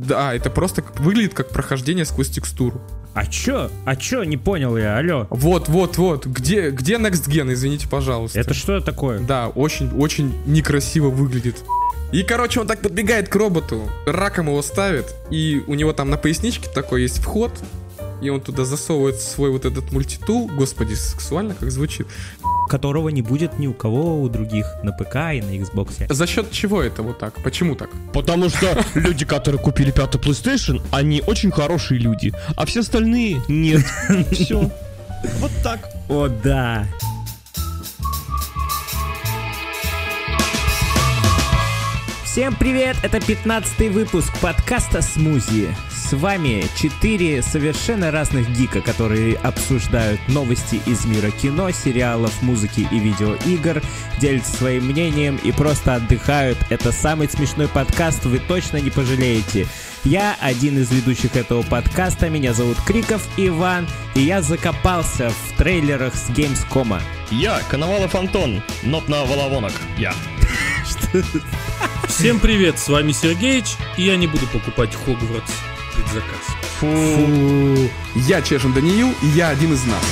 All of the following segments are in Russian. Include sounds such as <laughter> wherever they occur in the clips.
Да, это просто выглядит как прохождение сквозь текстуру. А чё? А чё? Не понял я, алло. Вот, вот, вот. Где, где Next Gen, извините, пожалуйста. Это что такое? Да, очень, очень некрасиво выглядит. И, короче, он так подбегает к роботу, раком его ставит, и у него там на поясничке такой есть вход, и он туда засовывает свой вот этот мультитул, господи, сексуально как звучит, Которого не будет ни у кого у других на ПК и на Xbox. За счет чего это вот так? Почему так? Потому что <laughs> люди, которые купили пятый PlayStation, они очень хорошие люди, а все остальные нет. <laughs> Все. Вот так. О, да. Всем привет! Это 15 выпуск подкаста «Смузи». С вами четыре совершенно разных гика, которые обсуждают новости из мира кино, сериалов, музыки и видеоигр, делятся своим мнением и просто отдыхают. Это самый смешной подкаст, вы точно не пожалеете. Я один из ведущих этого подкаста, меня зовут Криков Иван, и я закопался в трейлерах с Gamescom. Я, Коновалов Антон, нот на Воловонок. Я. <laughs> Всем привет, с вами Сергеич, и я не буду покупать Хогвартс предзаказ. Фу. Я Чешин Даниил, и я один из нас.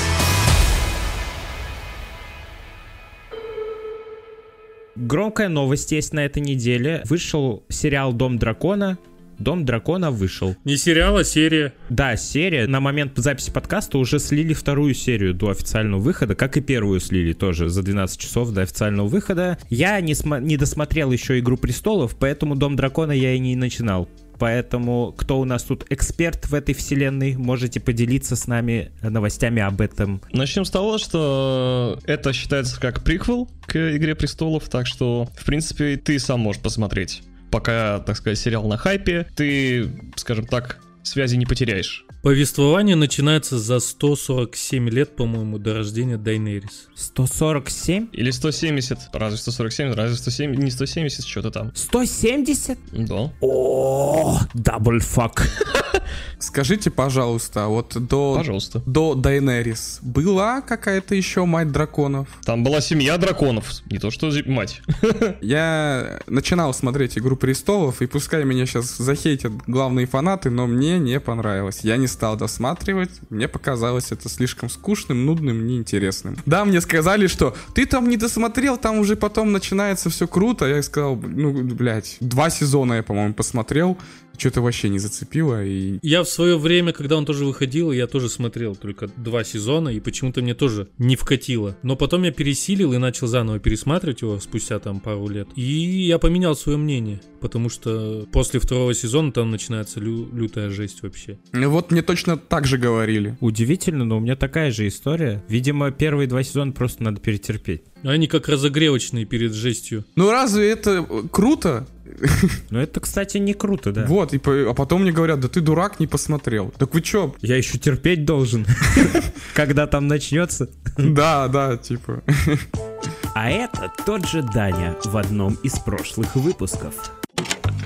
Громкая новость есть на этой неделе. Вышел сериал «Дом дракона». «Дом дракона» вышел. Не сериал, а серия. Да, серия. На момент записи подкаста уже слили вторую серию до официального выхода, как и первую слили тоже за 12 часов до официального выхода. Я не, смо- не досмотрел еще «Игру престолов», поэтому «Дом дракона» я и не начинал. Поэтому, кто у нас тут эксперт в этой вселенной, можете поделиться с нами новостями об этом. Начнем с того, что это считается как приквел к Игре Престолов, так что, в принципе, ты сам можешь посмотреть. Пока, так сказать, сериал на хайпе, ты, скажем так, связи не потеряешь. Повествование начинается за 147 лет, по-моему, до рождения Дайнерис. 147? Или 170, разве 147, разве 170, не 170, что-то там. 170? Да. О, double fuck. <laughs> Скажите, пожалуйста, вот до, Пожалуйста. до Дайнерис была какая-то еще мать драконов? Там была семья драконов, не то что мать. <laughs> Я начинал смотреть «Игру престолов», и пускай меня сейчас захейтят главные фанаты, но мне не понравилось. Я не стал досматривать, мне показалось это слишком скучным, нудным, неинтересным. Да, мне сказали, что ты там не досмотрел, там уже потом начинается все круто. Я сказал, ну, блядь, два сезона я, по-моему, посмотрел, что-то вообще не зацепило, и Я в свое время, когда он тоже выходил, я тоже смотрел только два сезона, и почему-то мне тоже не вкатило. Но потом я пересилил и начал заново пересматривать его спустя там пару лет. И я поменял свое мнение, потому что после второго сезона там начинается лю- лютая жесть вообще. Ну вот мне точно так же говорили. Удивительно, но у меня такая же история. Видимо, первые два сезона просто надо перетерпеть. Они как разогревочные перед жестью. Ну разве это круто? <laughs> Но это, кстати, не круто, да. Вот, и а потом мне говорят, да ты дурак, не посмотрел. Так вы чё? Я еще терпеть должен, <laughs> когда там начнется. Да, да, типа. А это тот же Даня в одном из прошлых выпусков.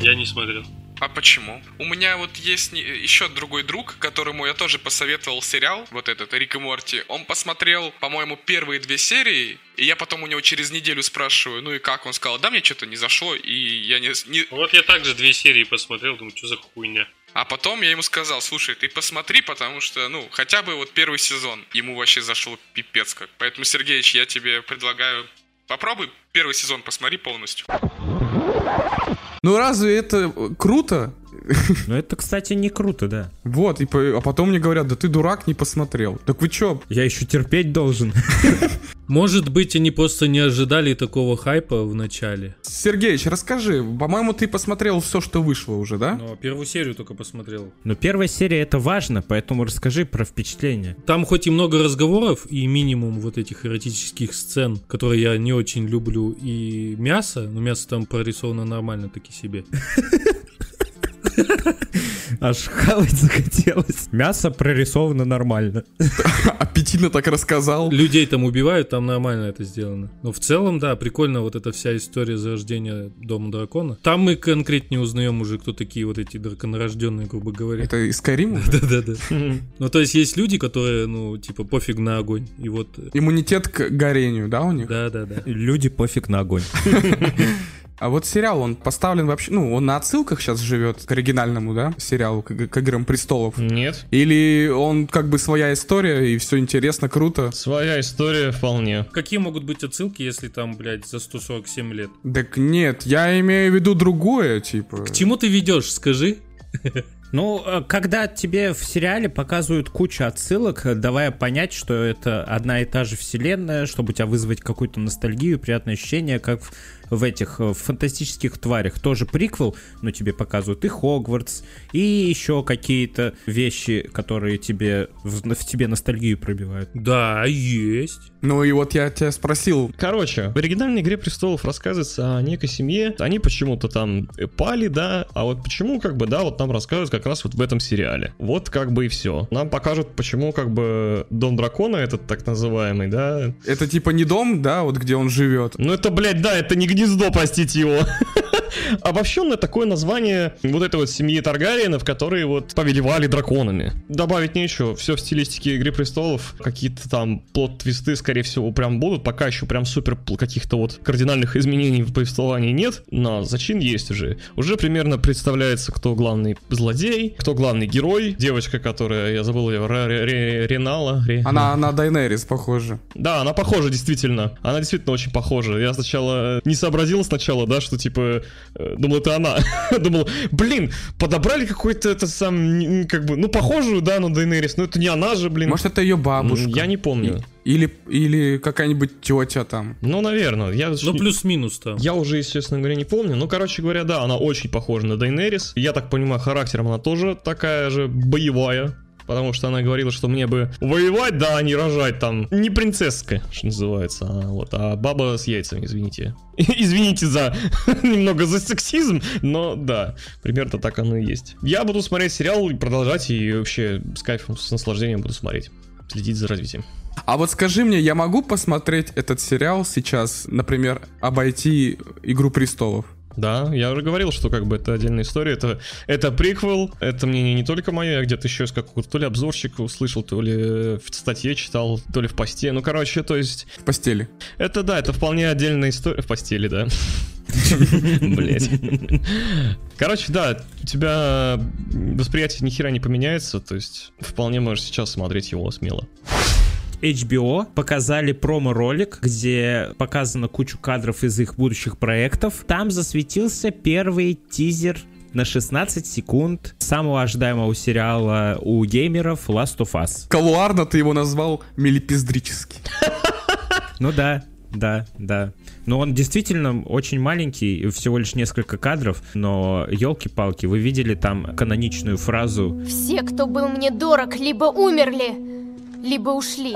Я не смотрел. А почему? У меня вот есть не- еще другой друг, которому я тоже посоветовал сериал, вот этот Рик и Морти. Он посмотрел, по-моему, первые две серии, и я потом у него через неделю спрашиваю, ну и как? Он сказал, да мне что-то не зашло, и я не... не- Вот я также две серии посмотрел, думаю, что за хуйня. А потом я ему сказал, слушай, ты посмотри, потому что, ну, хотя бы вот первый сезон ему вообще зашел пипец как. Поэтому, Сергеич, я тебе предлагаю, попробуй первый сезон посмотри полностью. Ну разве это э, круто? Но это, кстати, не круто, да. Вот, и по- а потом мне говорят, да ты дурак, не посмотрел. Так вы чё? Я еще терпеть должен. <laughs> Может быть, они просто не ожидали такого хайпа в начале. Сергеич, расскажи, по-моему, ты посмотрел все, что вышло уже, да? Но первую серию только посмотрел. Но первая серия это важно, поэтому расскажи про впечатление. Там хоть и много разговоров, и минимум вот этих эротических сцен, которые я не очень люблю, и мясо, но мясо там прорисовано нормально таки себе. <laughs> <laughs> Аж хавать захотелось. Мясо прорисовано нормально. <laughs> Аппетитно так рассказал. Людей там убивают, там нормально это сделано. Но в целом, да, прикольно вот эта вся история зарождения Дома Дракона. Там мы конкретнее узнаем уже, кто такие вот эти драконорожденные, грубо говоря. Это из Skyrim? <laughs> Да-да-да. Ну, то есть есть люди, которые, ну, типа, пофиг на огонь. И вот, э, Иммунитет к горению, да, у них? да-да-да. Люди пофиг на огонь. А вот сериал, он поставлен вообще, ну, он на отсылках сейчас живет к оригинальному, да, сериалу, к, к Играм Престолов? Нет. Или он как бы своя история, и все интересно, круто? Своя история вполне. Какие могут быть отсылки, если там, блядь, за 147 лет? Так нет, я имею в виду другое, типа. К чему ты ведешь, скажи? <laughs> Ну, э, когда тебе в сериале показывают кучу отсылок, э, давая понять, что это одна и та же вселенная, чтобы у тебя вызвать какую-то ностальгию, приятное ощущение, как в в этих в фантастических тварях тоже приквел, но тебе показывают и Хогвартс, и еще какие-то вещи, которые тебе в, в тебе ностальгию пробивают. Да, есть. Ну и вот я тебя спросил. Короче, в оригинальной «Игре престолов» рассказывается о некой семье. Они почему-то там пали, да, а вот почему, как бы, да, вот нам рассказывают как раз вот в этом сериале. Вот как бы и все. Нам покажут, почему, как бы, Дом Дракона этот так называемый, да. Это типа не дом, да, вот где он живет. Ну это, блядь, да, это не гнездо, простите его. Обобщенное такое название вот этой вот семьи Таргариенов, которые вот повелевали драконами. Добавить нечего, все в стилистике Игры Престолов, какие-то там плод-твисты, скорее всего, прям будут, пока еще прям супер каких-то вот кардинальных изменений в повествовании нет, но зачин есть уже. Уже примерно представляется, кто главный злодей, кто главный герой, девочка, которая, я забыл ее, Ренала. Она на Дайнерис похожа. Да, она похожа, действительно. Она действительно очень похожа. Я сначала не сообразил сначала, да, что типа думал, это она. <laughs> Думал, блин, подобрали какой-то это сам, как бы, ну, похожую, да, на Дейнерис, но это не она же, блин. Может, это ее бабушка. Я не помню. Или, или какая-нибудь тетя там. Ну, наверное. Я, ну, плюс-минус там. Я уже, естественно говоря, не помню. Ну, короче говоря, да, она очень похожа на Дейнерис. Я так понимаю, характером она тоже такая же боевая потому что она говорила, что мне бы воевать, да, а не рожать там. Не принцесска, что называется, а, вот, а баба с яйцами, извините. <laughs> Извините за <laughs> немного за сексизм, но да, примерно так оно и есть. Я буду смотреть сериал и продолжать, и вообще с кайфом, с наслаждением буду смотреть, следить за развитием. А вот скажи мне, я могу посмотреть этот сериал сейчас, например, обойти Игру престолов? Да, я уже говорил, что как бы это отдельная история, это, это приквел, это мнение не только мое, я где-то еще из какого-то то ли обзорщика услышал, то ли в статье читал, то ли в посте, ну короче, то есть... В постели. Это да, это вполне отдельная история, в постели, да. <laughs> Блять. Короче, да, у тебя восприятие ни хера не поменяется, то есть вполне можешь сейчас смотреть его смело. HBO показали промо-ролик, где показано кучу кадров из их будущих проектов. Там засветился первый тизер на 16 секунд самого ожидаемого сериала у геймеров Last of Us. Калуарно ты его назвал мелепиздрический. Ну да, да, да. Но он действительно очень маленький, всего лишь несколько кадров, но елки-палки, вы видели там каноничную фразу «Все, кто был мне дорог, либо умерли, либо ушли.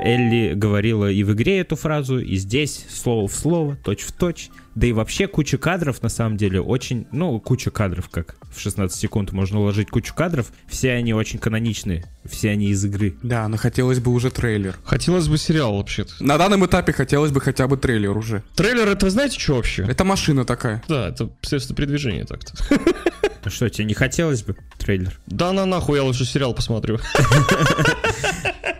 Элли говорила и в игре эту фразу, и здесь, слово в слово, точь в точь. Да и вообще куча кадров, на самом деле, очень... Ну, куча кадров, как в 16 секунд можно уложить кучу кадров. Все они очень каноничные, все они из игры. Да, но хотелось бы уже трейлер. Хотелось бы сериал, вообще-то. На данном этапе хотелось бы хотя бы трейлер уже. Трейлер, это знаете, что вообще? Это машина такая. Да, это средство передвижения так-то. <laughs> Ну что, тебе не хотелось бы трейлер? Да на нахуй, я лучше сериал посмотрю.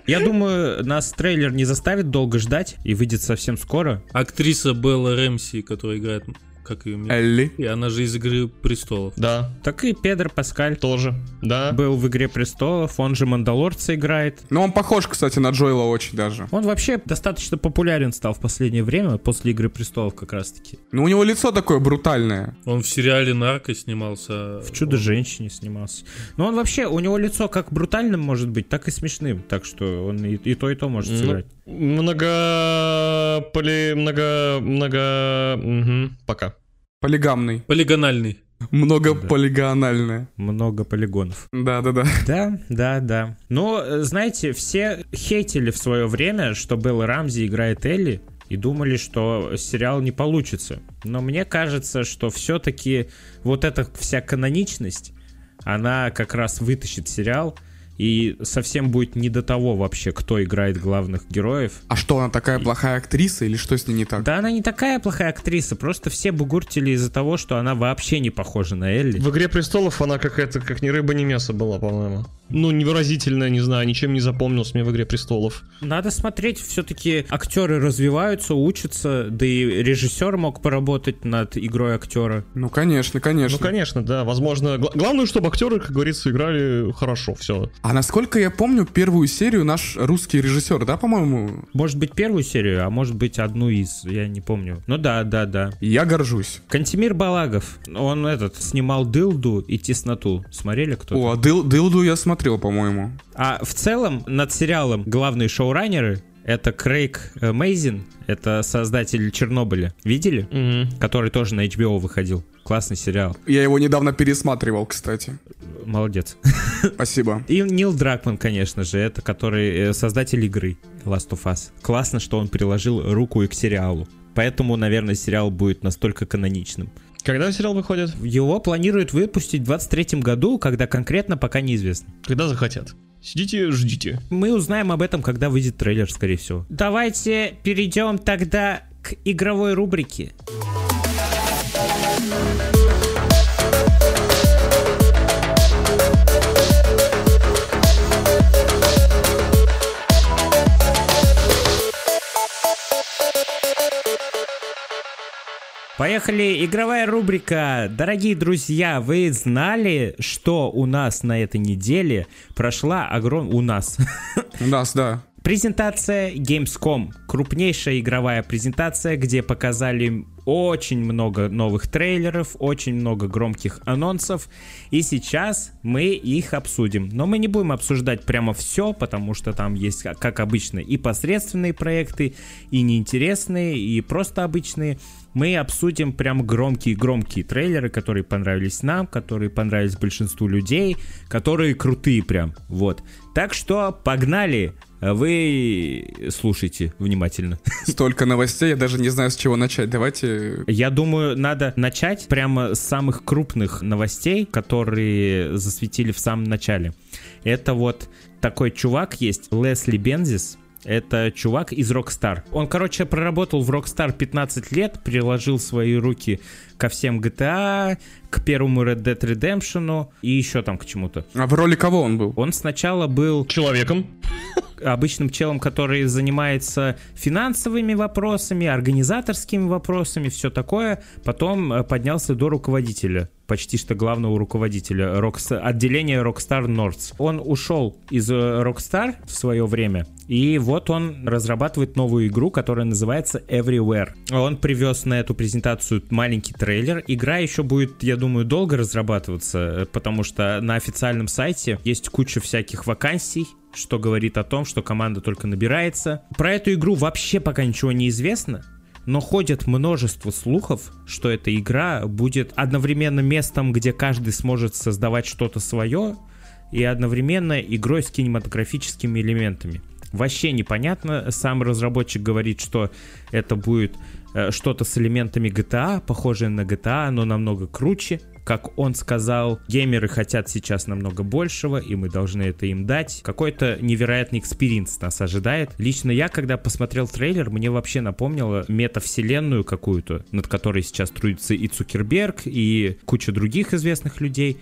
Я думаю, нас трейлер не заставит долго ждать и выйдет совсем скоро. Актриса Белла Рэмси, которая играет как ее имя? Элли. И она же из Игры Престолов. Да. Так и Педро Паскаль. Тоже, да. Был в Игре Престолов, он же Мандалорца играет. Ну, он похож, кстати, на Джоэла очень даже. Он вообще достаточно популярен стал в последнее время, после Игры Престолов как раз-таки. Ну, у него лицо такое брутальное. Он в сериале «Нарко» снимался. В «Чудо-женщине» снимался. Но он вообще, у него лицо как брутальным может быть, так и смешным. Так что он и, и то, и то может ну, сыграть. Много... Поли... Много... Много... Угу. Пока. Полигамный. Полигональный. Много да. полигональное. Много полигонов. Да, да, да. Да, да, да. Но, знаете, все хейтили в свое время, что Белла Рамзи играет Элли, и думали, что сериал не получится. Но мне кажется, что все-таки вот эта вся каноничность, она как раз вытащит сериал, и совсем будет не до того вообще, кто играет главных героев. А что, она такая плохая актриса или что с ней не так? Да она не такая плохая актриса, просто все бугуртили из-за того, что она вообще не похожа на Элли. В «Игре престолов» она какая-то, как ни рыба, ни мясо была, по-моему. Ну, невыразительная, не знаю, ничем не запомнилась мне в «Игре престолов». Надо смотреть, все-таки актеры развиваются, учатся, да и режиссер мог поработать над игрой актера. Ну, конечно, конечно. Ну, конечно, да, возможно. Гла- главное, чтобы актеры, как говорится, играли хорошо, все. А насколько я помню, первую серию наш русский режиссер, да, по-моему? Может быть, первую серию, а может быть, одну из, я не помню. Ну да, да, да. Я горжусь. Кантемир Балагов, он этот, снимал «Дылду» и «Тесноту». Смотрели кто-то? О, а Дыл, Дылду я смотрел, по-моему. А в целом над сериалом главные шоураннеры это Крейг Мейзин, это создатель Чернобыля. Видели? Который тоже на HBO выходил. Классный сериал. Я его недавно пересматривал, кстати. Молодец. Спасибо. <laughs> И Нил Дракман, конечно же, это который э, создатель игры Last of Us. Классно, что он приложил руку и к сериалу. Поэтому, наверное, сериал будет настолько каноничным. Когда сериал выходит? Его планируют выпустить в 23 году, когда конкретно пока неизвестно. Когда захотят. Сидите, ждите. Мы узнаем об этом, когда выйдет трейлер, скорее всего. Давайте перейдем тогда к игровой рубрике. Поехали, игровая рубрика. Дорогие друзья, вы знали, что у нас на этой неделе прошла огром... У нас. У нас, да. Презентация Gamescom. Крупнейшая игровая презентация, где показали очень много новых трейлеров, очень много громких анонсов. И сейчас мы их обсудим. Но мы не будем обсуждать прямо все, потому что там есть, как- обычно, и посредственные проекты, и неинтересные, и просто обычные. Мы обсудим прям громкие-громкие трейлеры, которые понравились нам, которые понравились большинству людей, которые крутые прям. Вот. Так что погнали! Вы слушайте внимательно. Столько новостей, я даже не знаю, с чего начать. Давайте... Я думаю, надо начать прямо с самых крупных новостей, которые засветили в самом начале. Это вот такой чувак есть, Лесли Бензис. Это чувак из Rockstar. Он, короче, проработал в Rockstar 15 лет, приложил свои руки ко всем GTA, к первому Red Dead Redemption и еще там к чему-то. А в роли кого он был? Он сначала был Человеком. обычным челом, который занимается финансовыми вопросами, организаторскими вопросами, все такое. Потом э, поднялся до руководителя, почти что главного руководителя Rockstar, отделения Rockstar North. Он ушел из э, Rockstar в свое время, и вот он разрабатывает новую игру, которая называется Everywhere. Он привез на эту презентацию маленький трейлер. Игра еще будет, я думаю, долго разрабатываться, э, потому что на официальном сайте есть куча всяких вакансий, что говорит о том, что команда только набирается. Про эту игру вообще пока ничего не известно, но ходит множество слухов, что эта игра будет одновременно местом, где каждый сможет создавать что-то свое, и одновременно игрой с кинематографическими элементами. Вообще непонятно, сам разработчик говорит, что это будет что-то с элементами GTA, похожее на GTA, но намного круче. Как он сказал, геймеры хотят сейчас намного большего, и мы должны это им дать. Какой-то невероятный experience нас ожидает. Лично я, когда посмотрел трейлер, мне вообще напомнило метавселенную какую-то, над которой сейчас трудится и Цукерберг, и куча других известных людей.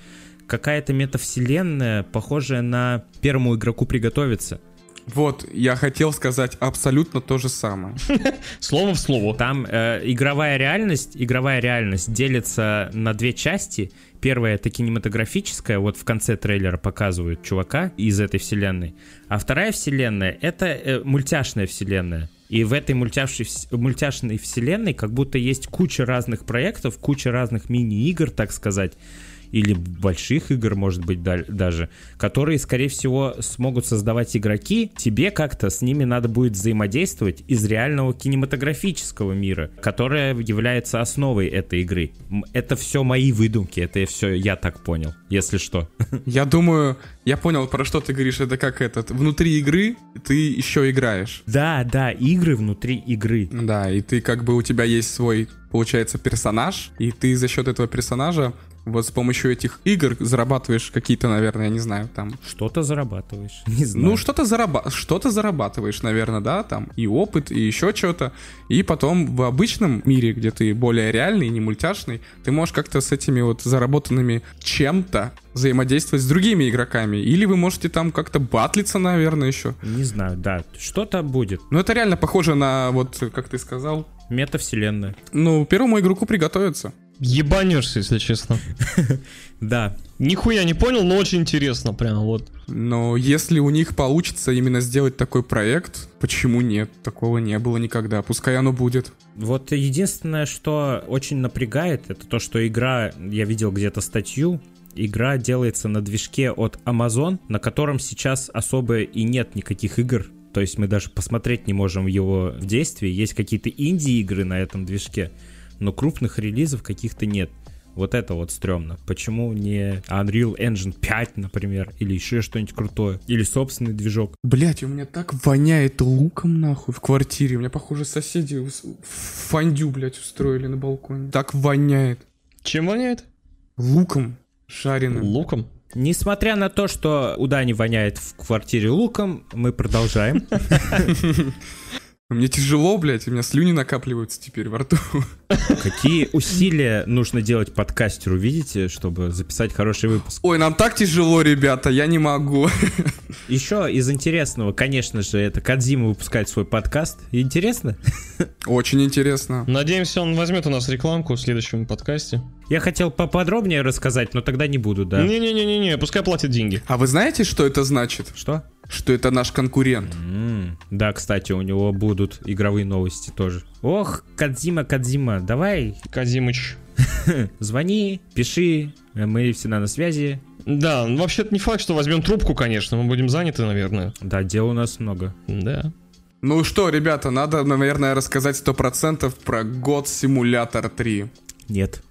Какая-то метавселенная, похожая на первому игроку приготовиться. Вот, я хотел сказать абсолютно то же самое. <laughs> Слово в слово. Там э, игровая реальность, игровая реальность делится на две части. Первая это кинематографическая, вот в конце трейлера показывают чувака из этой вселенной. А вторая вселенная это э, мультяшная вселенная. И в этой мультяшной, мультяшной вселенной как будто есть куча разных проектов, куча разных мини-игр, так сказать, или больших игр, может быть, да- даже, которые, скорее всего, смогут создавать игроки. Тебе как-то с ними надо будет взаимодействовать из реального кинематографического мира, которое является основой этой игры. Это все мои выдумки, это все я так понял, если что. <laughs> Я думаю, я понял, про что ты говоришь. Это как этот, внутри игры ты еще играешь. Да, да, игры внутри игры. Да, и ты как бы у тебя есть свой, получается, персонаж, и ты за счет этого персонажа вот с помощью этих игр зарабатываешь какие-то, наверное, я не знаю, там... Что-то зарабатываешь. Не знаю. Ну, что-то зараба... что-то зарабатываешь, наверное, да, там и опыт, и еще что-то. И потом в обычном мире, где ты более реальный, не мультяшный, ты можешь как-то с этими вот заработанными чем-то взаимодействовать с другими игроками. Или вы можете там как-то батлиться, наверное, еще. Не знаю, да. Что-то будет. Ну, это реально похоже на, вот, как ты сказал, Метавселенная. ну, первому игроку приготовиться. Ебанешься, если честно. <laughs> Да. Нихуя не понял, но очень интересно, прям вот. Но если у них получится именно сделать такой проект, почему нет? Такого не было никогда. Пускай оно будет. Вот единственное, что очень напрягает, это то, что игра, я видел где-то статью, игра делается на движке от Amazon, на котором сейчас особо и нет никаких игр. То есть мы даже посмотреть не можем его в действии. Есть какие-то инди-игры на этом движке, но крупных релизов каких-то нет. Вот это вот стрёмно. Почему не Unreal Engine 5, например, или еще что-нибудь крутое, или собственный движок? Блять, у меня так воняет луком нахуй в квартире. У меня, похоже, соседи фондю, блядь, устроили на балконе. Так воняет. Чем воняет? Луком жареным. Луком. Несмотря на то, что у Дани воняет в квартире луком, мы продолжаем. <laughs> Мне тяжело, блядь, у меня слюни накапливаются теперь во рту. Какие усилия нужно делать подкастеру, видите, чтобы записать хороший выпуск? Ой, нам так тяжело, ребята, я не могу. Еще из интересного, конечно же, это Кадзима выпускает свой подкаст. Интересно? Очень интересно. Надеемся, он возьмет у нас рекламку в следующем подкасте. Я хотел поподробнее рассказать, но тогда не буду, да. Не-не-не-не, пускай платит деньги. А вы знаете, что это значит? Что? Что это наш конкурент. М, Да, кстати, у него будут игровые новости тоже. Ох, Кадзима, Кадзима, давай, <laughs> Казимыч. звони, пиши, мы всегда на связи. Да, ну, вообще-то не факт, что возьмем трубку, конечно, мы будем заняты, наверное. Да, дел у нас много. Да. Ну что, ребята, надо, наверное, рассказать 100% про God Simulator 3. Нет.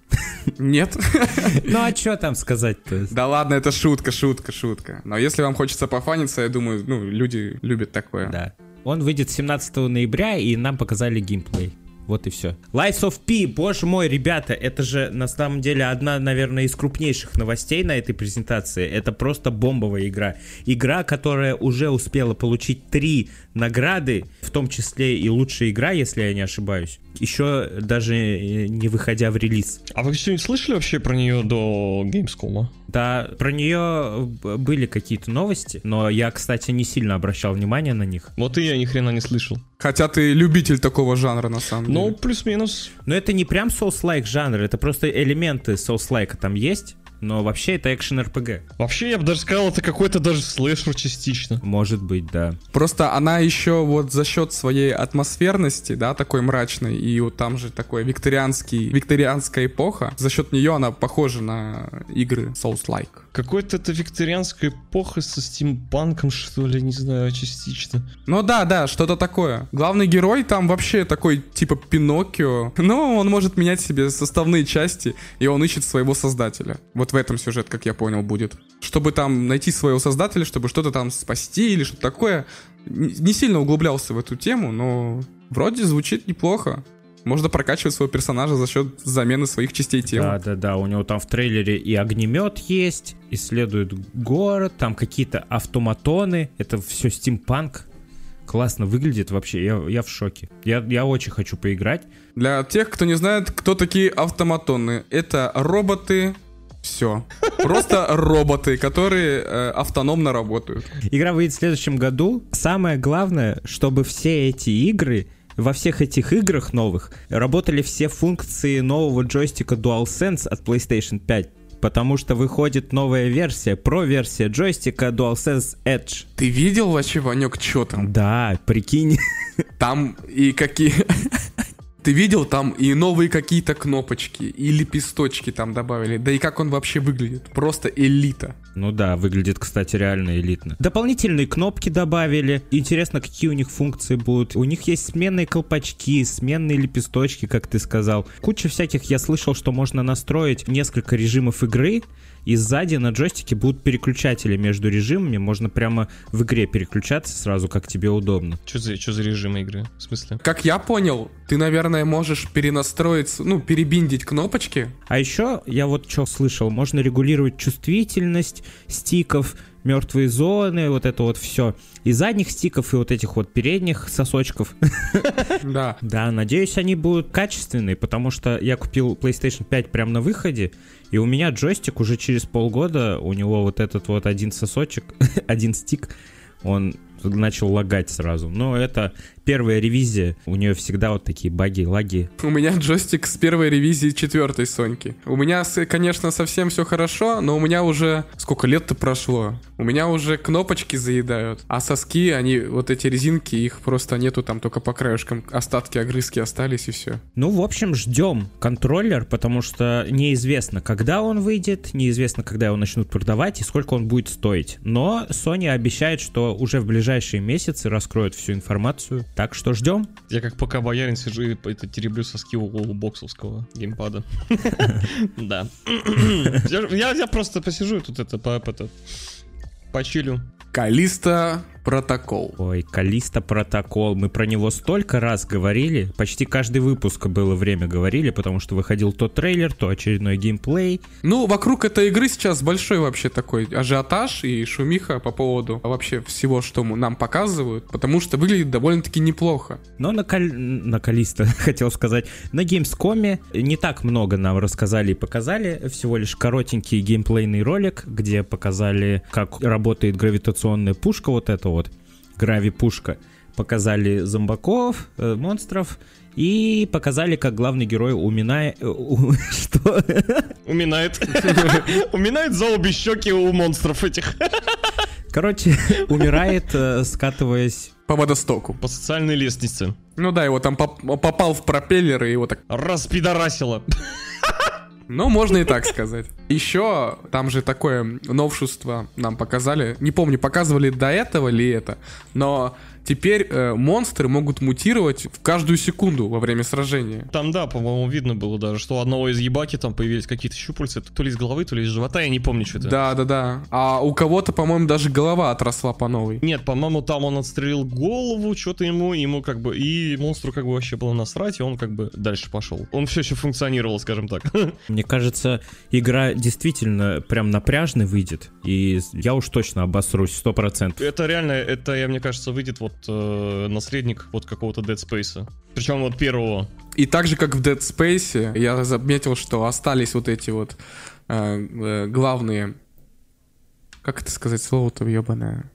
Нет? <laughs> Ну а что там сказать-то? Да ладно, это шутка, шутка, шутка. Но если вам хочется пофаниться, я думаю, ну, люди любят такое. Да. Он выйдет 17 ноября, и нам показали геймплей. Вот и все. Lies of P, боже мой, ребята, это же на самом деле одна, наверное, из крупнейших новостей на этой презентации. Это просто бомбовая игра. Игра, которая уже успела получить три награды, в том числе и лучшая игра, если я не ошибаюсь. Еще даже э, не выходя в релиз. А вы что-нибудь слышали вообще про нее до Gamescom? Да, про нее б- были какие-то новости, но я, кстати, не сильно обращал внимание на них. Вот и я ни хрена не слышал. Хотя ты любитель такого жанра, на самом Ну, деле. плюс-минус. Но это не прям Souls-like жанр, это просто элементы Souls-like там есть, но вообще это экшен RPG. Вообще, я бы даже сказал, это какой-то даже слэшер частично. Может быть, да. Просто она еще вот за счет своей атмосферности, да, такой мрачной, и вот там же такой викторианский, викторианская эпоха, за счет нее она похожа на игры Souls-like. Какой-то это викторианская эпоха со стимпанком, что ли, не знаю, частично. Ну да, да, что-то такое. Главный герой там вообще такой типа Пиноккио, <laughs> но он может менять себе составные части, и он ищет своего создателя. Вот в этом сюжет, как я понял, будет. Чтобы там найти своего создателя, чтобы что-то там спасти или что-то такое. Не сильно углублялся в эту тему, но вроде звучит неплохо. Можно прокачивать своего персонажа за счет замены своих частей тела. Да, да, да. У него там в трейлере и огнемет есть, исследует город, там какие-то автоматоны. Это все стимпанк. Классно выглядит вообще, я, я в шоке. Я, я очень хочу поиграть. Для тех, кто не знает, кто такие автоматоны, это роботы. Все. Просто роботы, которые э, автономно работают. Игра выйдет в следующем году. Самое главное, чтобы все эти игры, во всех этих играх новых, работали все функции нового джойстика DualSense от PlayStation 5. Потому что выходит новая версия, про-версия джойстика DualSense Edge. Ты видел вообще, Ванек, что там? Да, прикинь. Там и какие... Ты видел там и новые какие-то кнопочки, и лепесточки там добавили. Да и как он вообще выглядит? Просто элита. Ну да, выглядит, кстати, реально элитно. Дополнительные кнопки добавили. Интересно, какие у них функции будут. У них есть сменные колпачки, сменные лепесточки, как ты сказал. Куча всяких, я слышал, что можно настроить несколько режимов игры. И сзади на джойстике будут переключатели между режимами, можно прямо в игре переключаться сразу, как тебе удобно. Что за, что за режим игры? В смысле? Как я понял, ты, наверное, можешь перенастроить, ну, перебиндить кнопочки. А еще я вот что слышал, можно регулировать чувствительность стиков, мертвые зоны, вот это вот все. И задних стиков, и вот этих вот передних сосочков. Да. <laughs> Да, надеюсь, они будут качественные, потому что я купил PlayStation 5 прямо на выходе, и у меня джойстик уже через полгода, у него вот этот вот один сосочек, <laughs> один стик, он начал лагать сразу. Но это первая ревизия, у нее всегда вот такие баги, лаги. У меня джойстик с первой ревизии четвертой Соньки. У меня, конечно, совсем все хорошо, но у меня уже... Сколько лет-то прошло? У меня уже кнопочки заедают, а соски, они, вот эти резинки, их просто нету, там только по краешкам остатки огрызки остались и все. Ну, в общем, ждем контроллер, потому что неизвестно, когда он выйдет, неизвестно, когда его начнут продавать и сколько он будет стоить. Но Sony обещает, что уже в ближайшие месяцы раскроют всю информацию. Так что ждем. Я как пока боярин сижу и это тереблю соски у боксовского геймпада. <laughs> Да. <clears throat> Я я просто посижу тут это, по это, почилю. Калиста протокол. Ой, Калиста протокол. Мы про него столько раз говорили. Почти каждый выпуск было время говорили, потому что выходил то трейлер, то очередной геймплей. Ну, вокруг этой игры сейчас большой вообще такой ажиотаж и шумиха по поводу вообще всего, что нам показывают, потому что выглядит довольно-таки неплохо. Но на, Кал... на Калиста, <laughs> хотел сказать, на Gamescom не так много нам рассказали и показали. Всего лишь коротенький геймплейный ролик, где показали, как работает гравитационная пушка, вот эта вот, грави-пушка. Показали зомбаков, э, монстров, и показали, как главный герой уминает... э, <laughs> Что? Уминает. <laughs> Уминает за обе щеки у монстров этих. Короче, <laughs> умирает, э, скатываясь По водостоку. По социальной лестнице. Ну да, его там поп- попал в пропеллер и его так... Распидорасило. Ну, можно и так сказать. Еще там же такое новшество нам показали. Не помню, показывали до этого ли это, но теперь э, монстры могут мутировать в каждую секунду во время сражения. Там, да, по-моему, видно было даже, что у одного из ебаки там появились какие-то щупальца, то ли из головы, то ли из живота, я не помню, что это. Да, да, да. А у кого-то, по-моему, даже голова отросла по новой. Нет, по-моему, там он отстрелил голову, что-то ему, ему как бы, и монстру как бы вообще было насрать, и он как бы дальше пошел. Он все еще функционировал, скажем так. <laughs> Мне кажется, игра действительно прям напряжной выйдет, и я уж точно обосрусь, сто процентов. Это реально, это, я, мне кажется, выйдет вот э, наследник вот какого-то Dead Space. Причем вот первого. И так же, как в Dead Space, я заметил, что остались вот эти вот э, э, главные... Как это сказать слово-то ебаное?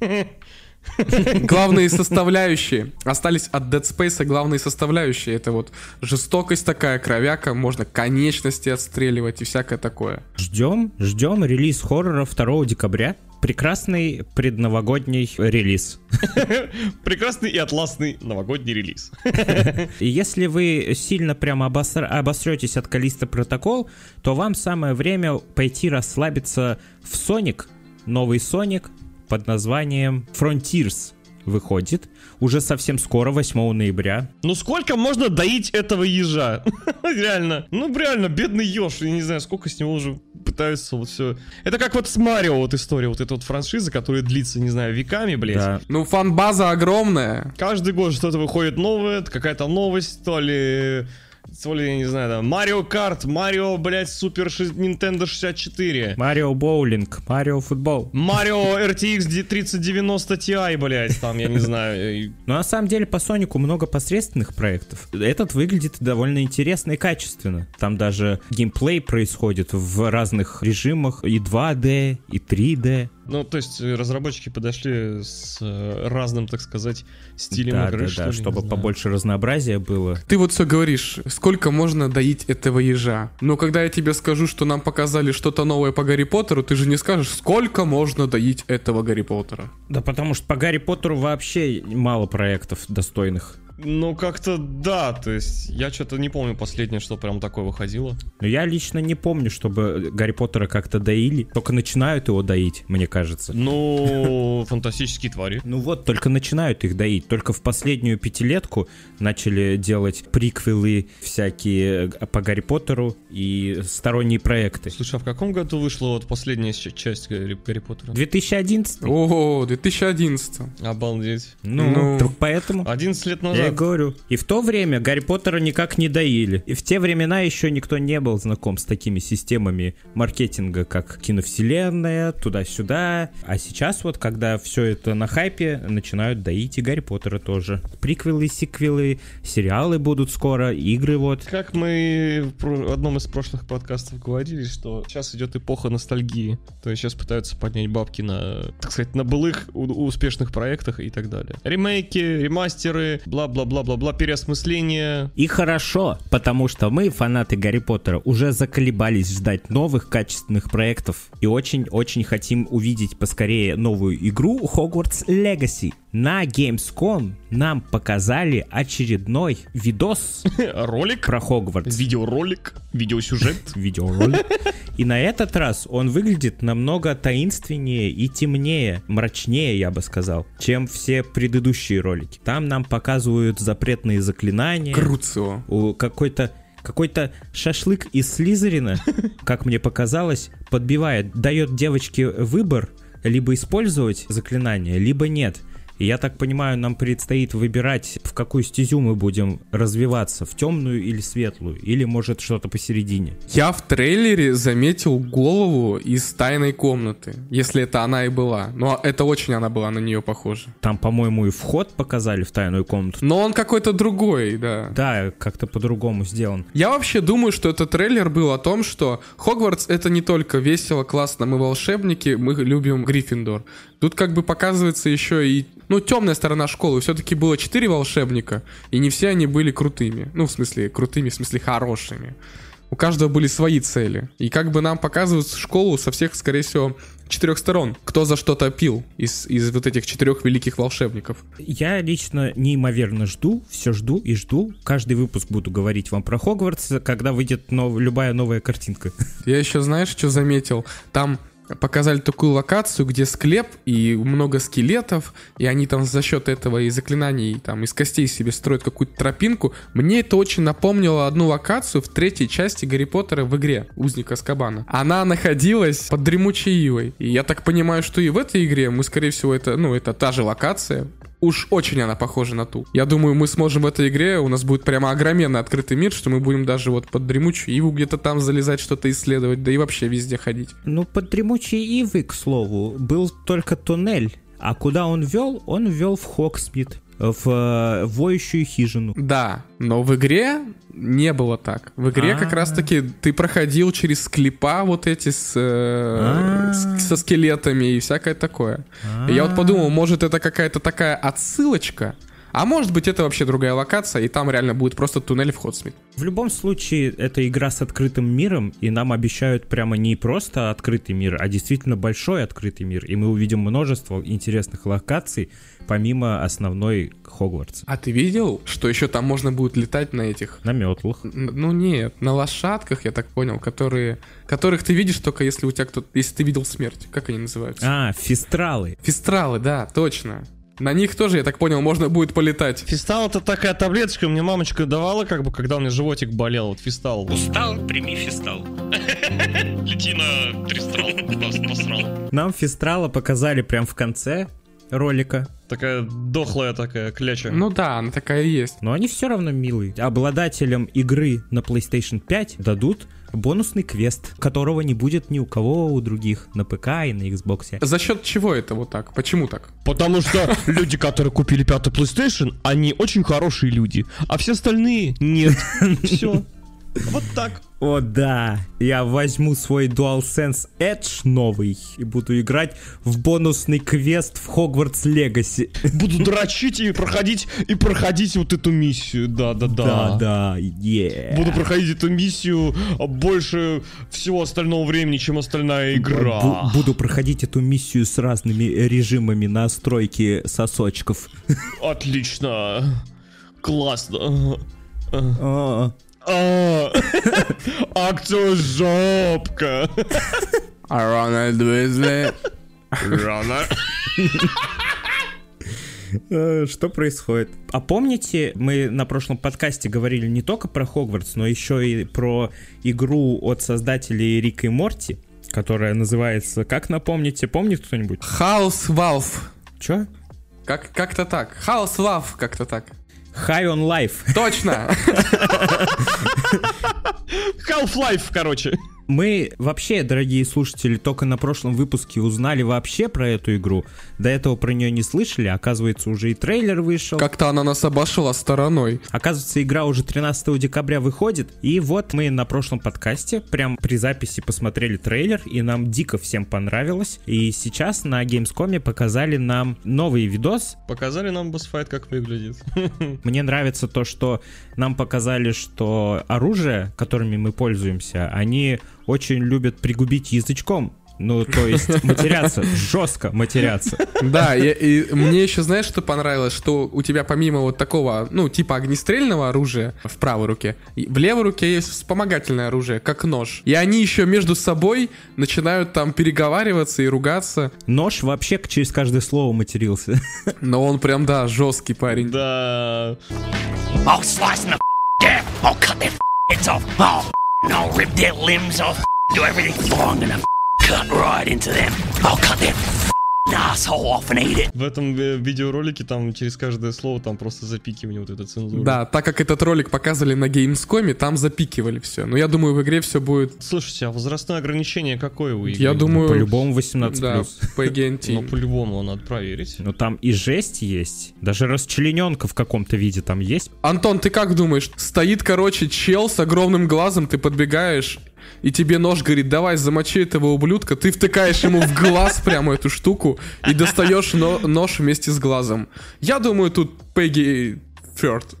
<laughs> <laughs> Главные составляющие. Остались от Dead Space главные составляющие. Это вот жестокость такая, кровяка, можно конечности отстреливать и всякое такое. Ждем, ждем релиз хоррора 2 декабря. Прекрасный предновогодний релиз. <laughs> Прекрасный и атласный новогодний релиз. <laughs> И если вы сильно прямо обоср- обосретесь от Калиста Протокол, то вам самое время пойти расслабиться в Sonic. Новый Sonic под названием Frontiers выходит уже совсем скоро, 8 ноября. Ну сколько можно доить этого ежа? <laughs> реально. Ну реально, бедный еж. Я не знаю, сколько с него уже пытаются вот все. Это как вот с Марио вот история, вот эта вот франшиза, которая длится, не знаю, веками, блядь. Да. Ну, фан-база огромная. Каждый год что-то выходит новое, какая-то новость, то ли... То ли, я не знаю, там, Марио Карт, Марио, блядь, Супер Nintendo 64. Марио Боулинг, Марио Футбол. Марио RTX 3090 Ti, блядь, там, я не <laughs> знаю. Но на самом деле по Сонику много посредственных проектов. Этот выглядит довольно интересно и качественно. Там даже геймплей происходит в разных режимах. И 2D, и 3D. Ну, то есть э, разработчики подошли с э, разным, так сказать, стилем да, игры, да, что да, ли, чтобы знаю. побольше разнообразия было. Ты вот все говоришь, сколько можно доить этого ежа. Но когда я тебе скажу, что нам показали что-то новое по Гарри Поттеру, ты же не скажешь, сколько можно доить этого Гарри Поттера. Да потому что по Гарри Поттеру вообще мало проектов достойных. Ну, как-то да, то есть я что-то не помню последнее, что прям такое выходило. Но я лично не помню, чтобы Гарри Поттера как-то доили. Только начинают его доить, мне кажется. Ну, фантастические твари. Ну вот, только начинают их доить. Только в последнюю пятилетку начали делать приквелы всякие э, по Гарри Поттеру и сторонние проекты. Слушай, а в каком году вышла вот последняя часть Гарри, Гарри Поттера? 2011. О, 2011. Обалдеть. Ну, Ну. поэтому... 11 лет Я назад. говорю. И в то время Гарри Поттера никак не доили. И в те времена еще никто не был знаком с такими системами маркетинга, как киновселенная, туда-сюда. А сейчас вот, когда все это на хайпе, начинают доить и Гарри Поттера тоже. Приквелы, сиквелы, сериалы будут скоро, игры вот. Как мы в одном из прошлых подкастов говорили, что сейчас идет эпоха ностальгии. То есть сейчас пытаются поднять бабки на, так сказать, на былых успешных проектах и так далее. Ремейки, ремастеры, бла-бла-бла-бла-бла, переосмысление. И хорошо, потому что мы, фанаты Гарри Поттера, уже заколебались ждать новых качественных проектов и очень-очень хотим увидеть поскорее новую игру Hogwarts Legacy. На Gamescom нам показали очередной видос <laughs> Ролик, про Хогвартс. видеоролик, видеосюжет. <laughs> Видеоролик. И на этот раз он выглядит намного таинственнее и темнее, мрачнее, я бы сказал, чем все предыдущие ролики. Там нам показывают запретные заклинания. Круцио. Какой-то какой-то шашлык из Слизерина, <laughs> как мне показалось, подбивает, дает девочке выбор либо использовать заклинание, либо нет. И я так понимаю, нам предстоит выбирать, в какую стезю мы будем развиваться, в темную или светлую, или может что-то посередине. Я в трейлере заметил голову из тайной комнаты, если это она и была. Но это очень она была на нее похожа. Там, по-моему, и вход показали в тайную комнату. Но он какой-то другой, да. Да, как-то по-другому сделан. Я вообще думаю, что этот трейлер был о том, что Хогвартс это не только весело, классно, мы волшебники, мы любим Гриффиндор. Тут как бы показывается еще и, ну, темная сторона школы. Все-таки было четыре волшебника, и не все они были крутыми. Ну, в смысле, крутыми, в смысле, хорошими. У каждого были свои цели. И как бы нам показывают школу со всех, скорее всего, четырех сторон. Кто за что топил из, из вот этих четырех великих волшебников. Я лично неимоверно жду, все жду и жду. Каждый выпуск буду говорить вам про Хогвартс, когда выйдет нов- любая новая картинка. Я еще, знаешь, что заметил? Там показали такую локацию, где склеп и много скелетов, и они там за счет этого и заклинаний, там, из костей себе строят какую-то тропинку. Мне это очень напомнило одну локацию в третьей части Гарри Поттера в игре «Узник Аскабана». Она находилась под дремучей ивой. И я так понимаю, что и в этой игре мы, скорее всего, это, ну, это та же локация, Уж очень она похожа на ту. Я думаю, мы сможем в этой игре, у нас будет прямо огроменный открытый мир, что мы будем даже вот под дремучую иву где-то там залезать, что-то исследовать, да и вообще везде ходить. Ну, под дремучей ивы, к слову, был только туннель. А куда он вел? Он вел в Хоксмит, в э, воющую хижину. Да, но в игре не было так. В игре как А. раз-таки ты проходил через склепа вот эти с, э, А. с- со скелетами и всякое такое. И я вот подумал, может это какая-то такая отсылочка, а может быть это вообще другая локация, и там реально будет просто туннель в Хотсмит. В любом случае, это игра с открытым миром, и нам обещают прямо не просто открытый мир, а действительно большой открытый мир. И мы увидим множество интересных локаций, помимо основной Хогвартс. А ты видел, что еще там можно будет летать на этих На метлах. Ну нет, на лошадках, я так понял, которые, которых ты видишь только если у тебя кто-то, если ты видел смерть. Как они называются? А, фистралы. Фистралы, да, точно. На них тоже, я так понял, можно будет полетать. Фистал это такая таблеточка, мне мамочка давала, как бы, когда у меня животик болел, вот фистал. Устал, прими фистал. Лети на тристрал, посрал. Нам фистрала показали прям в конце ролика. Такая дохлая такая кляча. Ну да, она такая и есть. Но они все равно милые. Обладателям игры на PlayStation 5 дадут бонусный квест, которого не будет ни у кого у других на ПК и на Xbox. За счет чего это вот так? Почему так? Потому что люди, которые купили пятый PlayStation, они очень хорошие люди, а все остальные нет. <laughs> Все. Вот так. О да, я возьму свой DualSense Edge новый и буду играть в бонусный квест в Hogwarts Legacy. Буду дрочить и проходить, и проходить вот эту миссию. Да, да, да. Да, да, е. Буду проходить эту миссию больше всего остального времени, чем остальная игра. Бу- буду проходить эту миссию с разными режимами настройки сосочков. Отлично. Классно. А, А, <laughs> Актер жопка. Рональд Уизли. Рано. э, Что происходит? А помните, мы на прошлом подкасте говорили не только про Хогвартс, но еще и про игру от создателей Рика и Морти, которая называется, как напомните, помнит кто-нибудь? Хаус Валв. Чё? Как, как-то так. Хаус Лав, как-то так. High on Life. Точно. Half-Life, короче. Мы вообще, дорогие слушатели, только на прошлом выпуске узнали вообще про эту игру. До этого про нее не слышали. Оказывается, уже и трейлер вышел. Как-то она нас обошла стороной. Оказывается, игра уже 13 декабря выходит. И вот мы на прошлом подкасте, прям при записи посмотрели трейлер, и нам дико всем понравилось. И сейчас на Gamescom показали нам новый видос. Показали нам босс-файт, как выглядит. <laughs> Мне нравится то, что нам показали, что оружие, которыми мы пользуемся, они очень любят пригубить язычком. Ну, то есть <laughs> матеряться, жестко матеряться. Да, и, и мне еще, знаешь, что понравилось? Что у тебя помимо вот такого, ну, типа огнестрельного оружия в правой руке, в левой руке есть вспомогательное оружие, как нож. И они еще между собой начинают там переговариваться и ругаться. Нож вообще через каждое слово матерился. <laughs> Но он прям, да, жесткий парень. Да. Slice them the I'll heads off. Oh, and I'll rip their limbs off. Do everything. Oh, I'm gonna cut right into them. I'll cut their В этом э, видеоролике там через каждое слово там просто запикивание вот эта цензура. Да, так как этот ролик показывали на Gamescom, там запикивали все. Но я думаю, в игре все будет, Слушайте, а возрастное ограничение какое у игры? я думаю... По-любому 18+. Да, PG Ну, по-любому надо проверить. Ну там и жесть есть. Даже расчлененка в каком-то виде там есть. Антон, ты как думаешь? Стоит, короче, чел с огромным глазом, ты подбегаешь, и тебе нож говорит, давай замочи этого ублюдка, ты втыкаешь ему в глаз прямо эту штуку и достаешь но- нож вместе с глазом. Я думаю, тут Пегги Фёрд.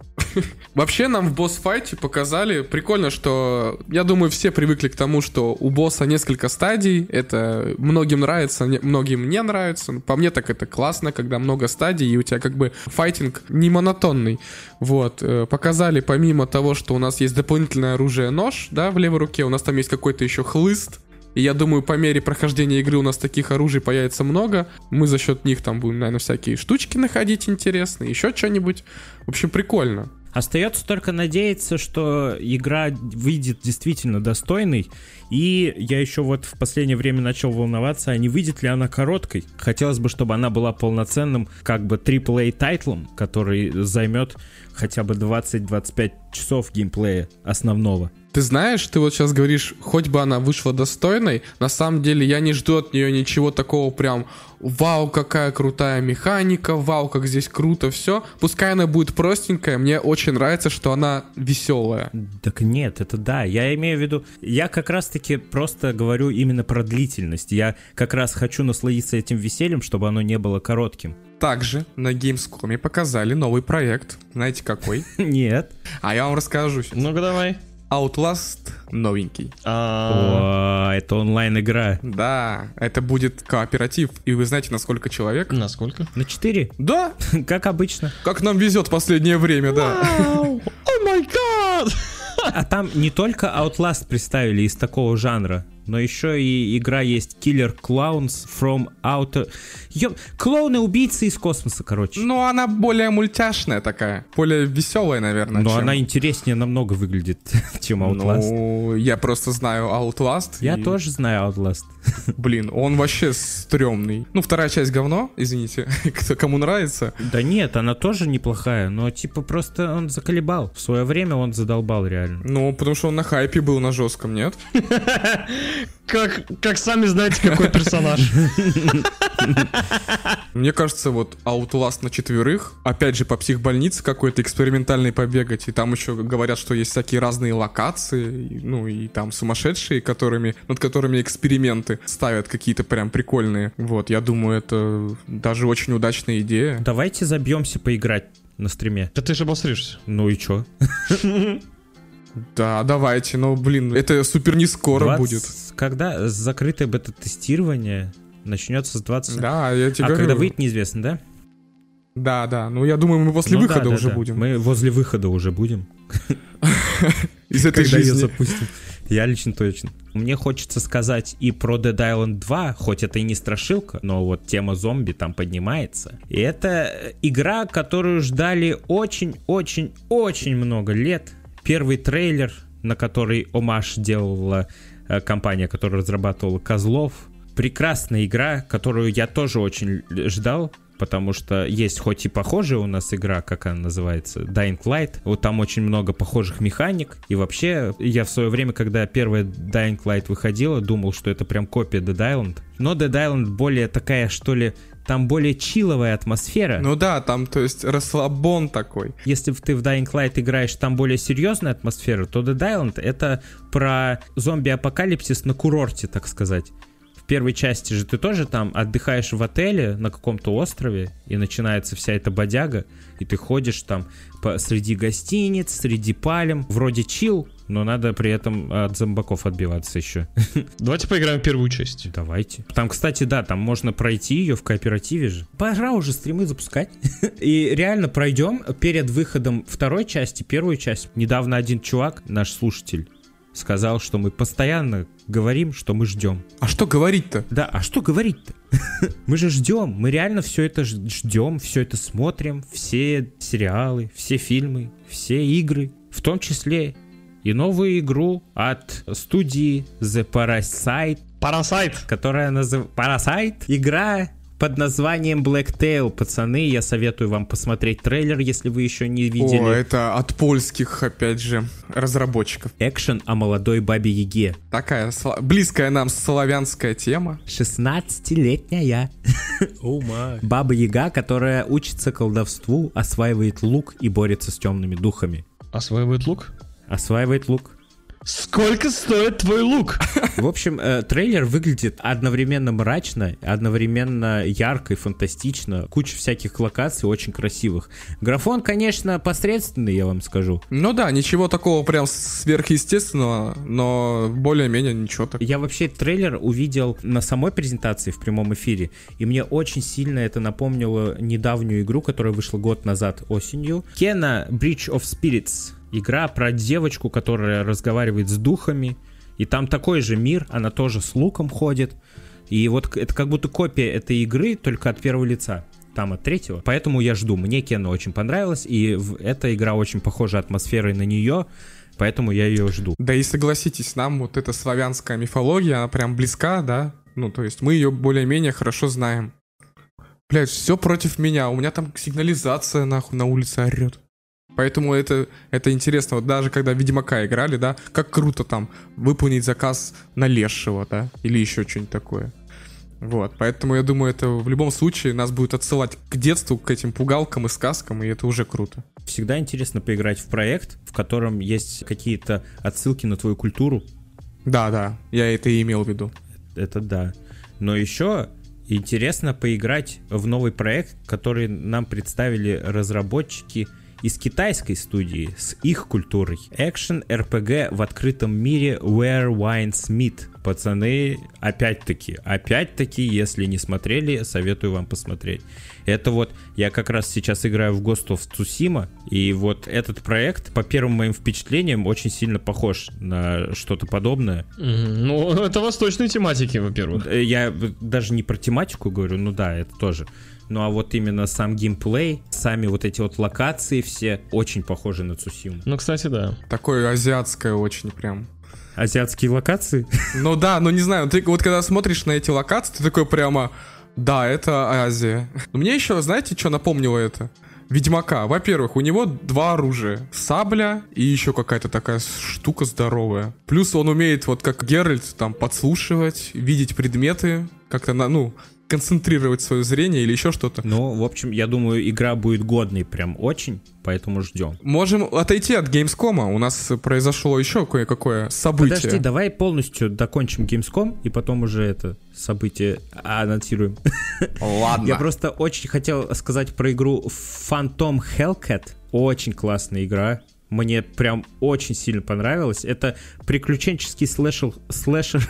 Вообще нам в босс-файте показали, прикольно, что, я думаю, все привыкли к тому, что у босса несколько стадий, это многим нравится, не- многим не нравится, по мне так это классно, когда много стадий, и у тебя как бы файтинг не монотонный. Вот, э, показали помимо того, что у нас есть дополнительное оружие нож, да, в левой руке, у нас там есть какой-то еще хлыст, и я думаю, по мере прохождения игры у нас таких оружий появится много. Мы за счет них там будем, наверное, всякие штучки находить интересные, еще что-нибудь. В общем, прикольно. Остается только надеяться, что игра выйдет действительно достойной. И я еще вот в последнее время начал волноваться, а не выйдет ли она короткой. Хотелось бы, чтобы она была полноценным как бы AAA тайтлом, который займет хотя бы 20-25 часов геймплея основного. Ты знаешь, ты вот сейчас говоришь, хоть бы она вышла достойной, на самом деле я не жду от нее ничего такого прям вау, какая крутая механика, вау, как здесь круто все. Пускай она будет простенькая, мне очень нравится, что она веселая. Так нет, это да. Я имею в виду, я как раз-таки просто говорю именно про длительность. Я как раз хочу насладиться этим весельем, чтобы оно не было коротким. Также на Gamescom показали новый проект. Знаете какой? <laughs> Нет. А я вам расскажу сейчас. Ну-ка давай. Outlast новенький. А, О, это онлайн-игра. Да, это будет кооператив. И вы знаете, на сколько человек? Насколько? На 4? Да, <laughs> Как обычно. как нам везет в последнее время, да. <laughs> О май гад! А там не только Outlast представили из такого жанра, но еще и игра есть Killer Clowns from Outer... Ё... Клоуны-убийцы из космоса, короче. Ну, она более мультяшная такая. Более веселая, наверное. Но чем- она интереснее намного выглядит, <laughs> чем Outlast. Ну, я просто знаю Outlast. Я и, тоже знаю Outlast. <laughs> Блин, он вообще стрёмный. Ну, вторая часть говно, извините, <laughs> кто кому нравится. Да нет, она тоже неплохая, но типа просто он заколебал. В свое время он задолбал реально. Ну, потому что он на хайпе был на жестком, нет? Как, как сами знаете, какой персонаж. Мне кажется, вот Outlast на четверых, опять же, по психбольнице какой-то экспериментальный побегать, и там еще говорят, что есть всякие разные локации, ну и там сумасшедшие, которыми, над которыми эксперименты ставят какие-то прям прикольные. Вот, я думаю, это даже очень удачная идея. Давайте забьемся поиграть на стриме. Да ты же обосришься. Ну и чё? <laughs> Да, давайте, но, блин, это супер не скоро 20 будет. Когда закрытое бета-тестирование начнется с 20... Да, я тебе а говорю. когда выйдет, неизвестно, да? Да, да. Ну, я думаю, мы после Ну да, выхода да, уже да. будем. Мы возле выхода уже будем. <laughs> Из этой Когда жизни. запустим. Я лично точно. Мне хочется сказать и про Dead Island 2, хоть это и не страшилка, но вот тема зомби там поднимается. И это игра, которую ждали очень-очень-очень много лет. Первый трейлер, на который Омаш делала э, компания, которая разрабатывала Козлов. Прекрасная игра, которую я тоже очень ждал, потому что есть хоть и похожая у нас игра, как она называется, Dying Light, вот там очень много похожих механик, и вообще я в свое время, когда первая Dying Light выходила, думал, что это прям копия Dead Island, но Dead Island более такая, что ли, там более чиловая атмосфера. Ну да, там, то есть, расслабон такой. Если ты в Dying Light играешь, там более серьезная атмосфера, то Dead Island это про зомби-апокалипсис на курорте, так сказать. В первой части же ты тоже там отдыхаешь в отеле на каком-то острове, и начинается вся эта бодяга, и ты ходишь там по, среди гостиниц, среди палем, вроде чил, но надо при этом от зомбаков отбиваться еще. <laughs> Давайте поиграем в первую часть. Давайте. Там, кстати, да, там можно пройти ее в кооперативе же. Пора уже стримы запускать. <laughs> И реально пройдем перед выходом второй части, первую часть. Недавно один чувак, наш слушатель, сказал, что мы постоянно говорим, что мы ждем. А что говорить-то? Да, а что говорить-то? <laughs> Мы же ждем, мы реально все это ждем, все это смотрим, все сериалы, все фильмы, все игры, в том числе и новую игру от студии The Parasite, Парасайт. которая называется Parasite. Игра под названием Blacktail. Пацаны, я советую вам посмотреть трейлер, если вы еще не О, видели. это от польских, опять же, разработчиков. Экшен о молодой бабе Яге. Такая близкая нам славянская тема. 16-летняя О май. баба Яга, которая учится колдовству, осваивает лук и борется с темными духами. Осваивает лук? Осваивает лук. Сколько стоит твой лук? В общем, э, трейлер выглядит одновременно мрачно, одновременно ярко и фантастично. Куча всяких локаций, очень красивых. Графон, конечно, посредственный, я вам скажу. Ну да, ничего такого прям сверхъестественного, но более-менее ничего так. Я вообще трейлер увидел на самой презентации в прямом эфире, и мне очень сильно это напомнило недавнюю игру, которая вышла год назад осенью. Кена Bridge of Spirits. Игра про девочку, которая разговаривает с духами, и там такой же мир, она тоже с луком ходит. И вот это как будто копия этой игры, только от первого лица. Там от третьего. Поэтому я жду. Мне Кена очень понравилась, и эта игра очень похожа атмосферой на нее, поэтому я ее жду. Да и согласитесь, нам вот эта славянская мифология, она прям близка, да? Ну, то есть мы ее более-менее хорошо знаем. Блять, все против меня, у меня там сигнализация нахуй на улице орет. Поэтому это, это интересно. Вот даже когда Ведьмака играли, да, как круто там выполнить заказ на лешего, да, или еще что-нибудь такое. Вот, поэтому я думаю, это в любом случае нас будет отсылать к детству, к этим пугалкам и сказкам, и это уже круто. Всегда интересно поиграть в проект, в котором есть какие-то отсылки на твою культуру. Да, да, я это и имел в виду. Это да. Но еще интересно поиграть в новый проект, который нам представили разработчики из китайской студии с их культурой. Экшен RPG в открытом мире Where Wines Meet. Пацаны, опять-таки, опять-таки, если не смотрели, советую вам посмотреть. Это вот, я как раз сейчас играю в Ghost of Tsushima, и вот этот проект, по первым моим впечатлениям, очень сильно похож на что-то подобное. Ну, это восточные тематики, во-первых. Э, Я даже не про тематику говорю, ну да, это тоже. Ну а вот именно сам геймплей, сами вот эти вот локации все очень похожи на Цусиму. Ну, кстати, да. Такое азиатское очень прям. Азиатские локации? <laughs> Ну да, ну не знаю, ты вот когда смотришь на эти локации, ты такой прямо, да, это Азия. Но мне еще, знаете, что напомнило это? Ведьмака. Во-первых, у него два оружия. Сабля и еще какая-то такая штука здоровая. Плюс он умеет, вот как Геральт, там, подслушивать, видеть предметы, как-то, на, ну, концентрировать свое зрение или еще что-то. Ну, в общем, я думаю, игра будет годной прям очень, поэтому ждем. Можем отойти от Gamescom. У нас произошло еще кое-какое событие. Подожди, давай полностью докончим Gamescom и потом уже это событие анонсируем. Ладно. Я просто очень хотел сказать про игру Phantom Hellcat. Очень классная игра. Мне прям очень сильно понравилось. Это приключенческий слэшер... Слэшер...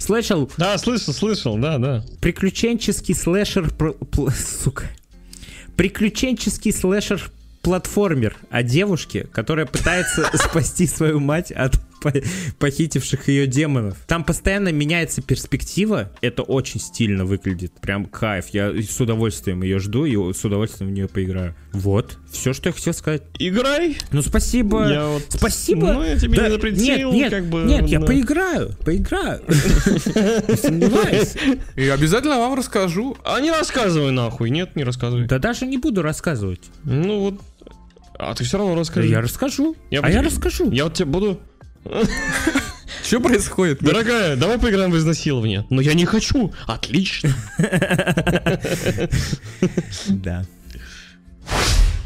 Слэшер... Да, слышал, слышал, да, да. Приключенческий слэшер... Сука. приключенческий слэшер платформер о девушке, которая пытается <laughs> спасти свою мать от похитивших ее демонов. Там постоянно меняется перспектива, это очень стильно выглядит, прям кайф. Я с удовольствием ее жду и с удовольствием в нее поиграю. Вот, все, что я хотел сказать. Играй. Ну спасибо. Я вот- Спасибо. Ну, я тебе не запретил, Нет, нет, как бы, нет, я да. поиграю, поиграю. <laughs> Не сомневаюсь. И обязательно вам расскажу. А не рассказывай нахуй. Нет, не рассказывай. Да даже не буду рассказывать. Ну вот. А ты все равно Да расскажи. Я расскажу. Я А я расскажу. Я вот тебе буду... Что происходит? Дорогая, давай поиграем в изнасилование. Но я не хочу. Отлично. Да.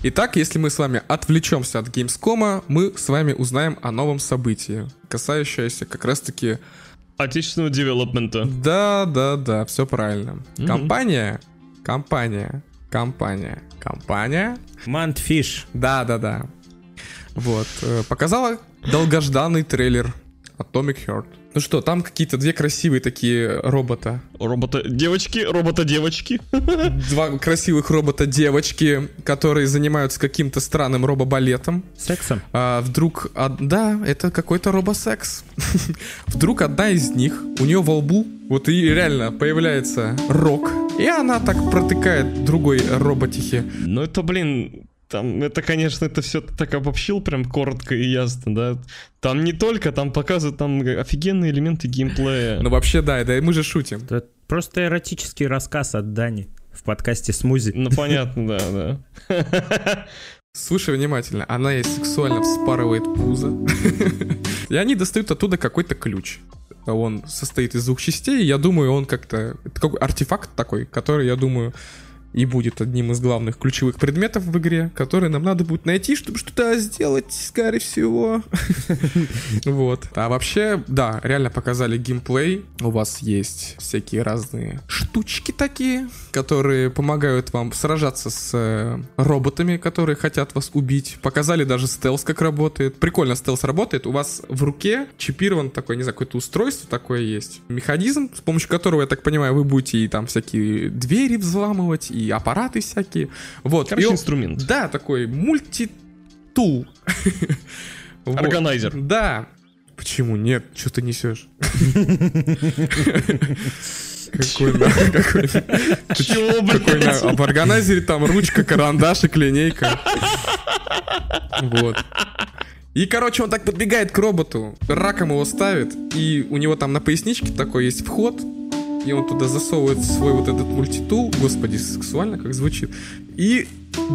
Итак, если мы с вами отвлечемся от Gamescom, мы с вами узнаем о новом событии, касающееся как раз-таки... Отечественного девелопмента. Да, да, да, все правильно. Компания, компания, компания, компания... Мантфиш. Да, да, да. Вот. э, Показала долгожданный трейлер Atomic Heart. Ну что, там какие-то две красивые такие робота. Робота девочки, робота девочки. <laughs> Два красивых робота-девочки, которые занимаются каким-то странным робобалетом. Сексом. А, вдруг, од- да, это какой-то робосекс. <laughs> вдруг одна из них, у нее во лбу, вот и реально появляется рок, и она так протыкает другой роботихе. Ну это, блин, там, это, конечно, это все так обобщил прям коротко и ясно, да. Там не только, там показывают там офигенные элементы геймплея. Ну вообще, да, да, мы же шутим. Это просто эротический рассказ от Дани в подкасте «Смузи». Ну понятно, да, да. Слушай внимательно, она ей сексуально вспарывает пузо. И они достают оттуда какой-то ключ. Он состоит из двух частей, я думаю, он как-то... Это артефакт такой, который, я думаю, и будет одним из главных ключевых предметов в игре, который нам надо будет найти, чтобы что-то сделать, скорее всего. <laughs> Вот. А вообще, да, реально показали геймплей. У вас есть всякие разные штучки такие, которые помогают вам сражаться с э, роботами, которые хотят вас убить. Показали даже стелс, как работает. Прикольно стелс работает. У вас в руке чипирован такой, не знаю, какое-то устройство такое есть. Механизм, с помощью которого, я так понимаю, вы будете и там всякие двери взламывать, и аппараты всякие. Вот. Короче, И он- инструмент. Да, такой мультитул. <laughs> Вот. Органайзер. Да. Почему нет? Что ты несешь? Какой на- какой на- Чего, блядь? а в органайзере там ручка, карандашик, линейка. Вот. И, короче, он так подбегает к роботу, раком его ставит, и у него там на поясничке такой есть вход, и он туда засовывает свой вот этот мультитул, господи, сексуально как звучит, и